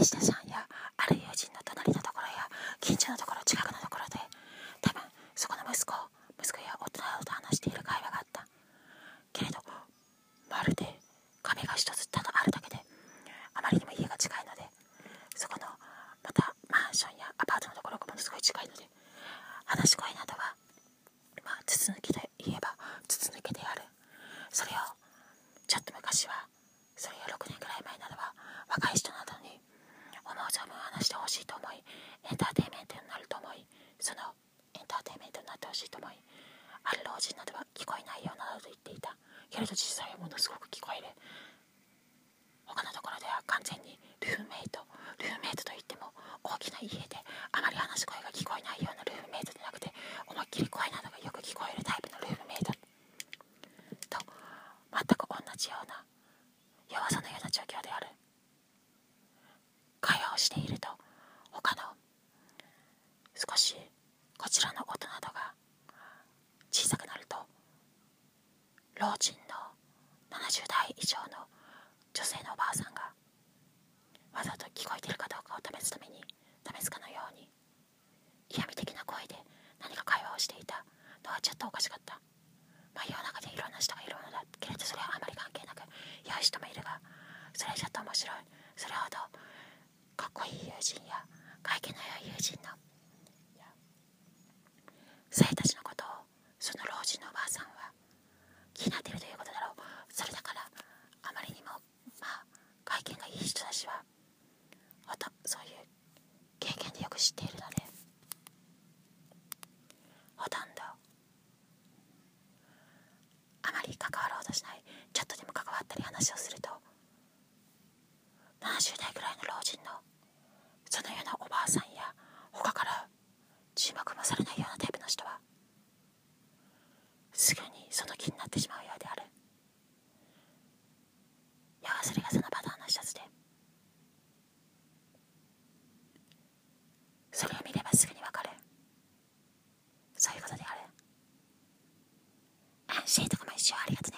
岸田さんやある友人の隣のところや近所のところ近くのところで多分そこの息子息子や大人と話している会話があった。けれどまるで壁が一つただあるだけであまりにも家が近いのでそこのまたマンションやアパートのところがものすごい近いので話し声などはまあ筒抜きで言えば筒抜けである。それをちょっと昔はそれが6年ぐらい前などは若い人などに思う存分話してほしいと思いエンターテインメントになると思いそのエンターテインメントになってほしいと思いある老人などは聞こえないよなどと言っていたけれど実際はものすごく聞こえる他のところでは完全にルームメイトルームメイトといっても大きな家であまり話し声が聞こえないようなルームメイトでなくて思いっきり声などがよく聞こえるタイプのルームメイト。と全く同じような弱さのような状況である。会話をしていると他の少しこちらの音などが小さくなると老人の70代以上の女性のおばあさんがわざと聞こえているかどうかを試すために試すかのように嫌味的な声で何か会話をしていたのはちょっとおかしかった。まあ世の中でいろんな人がいるのだけれどそれはあまり関係なく良い人もいるがそれはちょっと面白い。それほどかっこいい友人や会見の良い友人の生たちのことをその老人のおばあさんは気になっているということだろう。それだからあまりにもまあ外見がいい人たちはまたそういう経験でよく知っているのでほとんどあまり関わろうとしない。ちょっとでも関わったり話をすると。70代ぐらいの老人のそのようなおばあさんや他から注目もされないようなタイプの人はすぐにその気になってしまうようである。いやそれがそのパターンの一つで。それを見ればすぐにしありがとう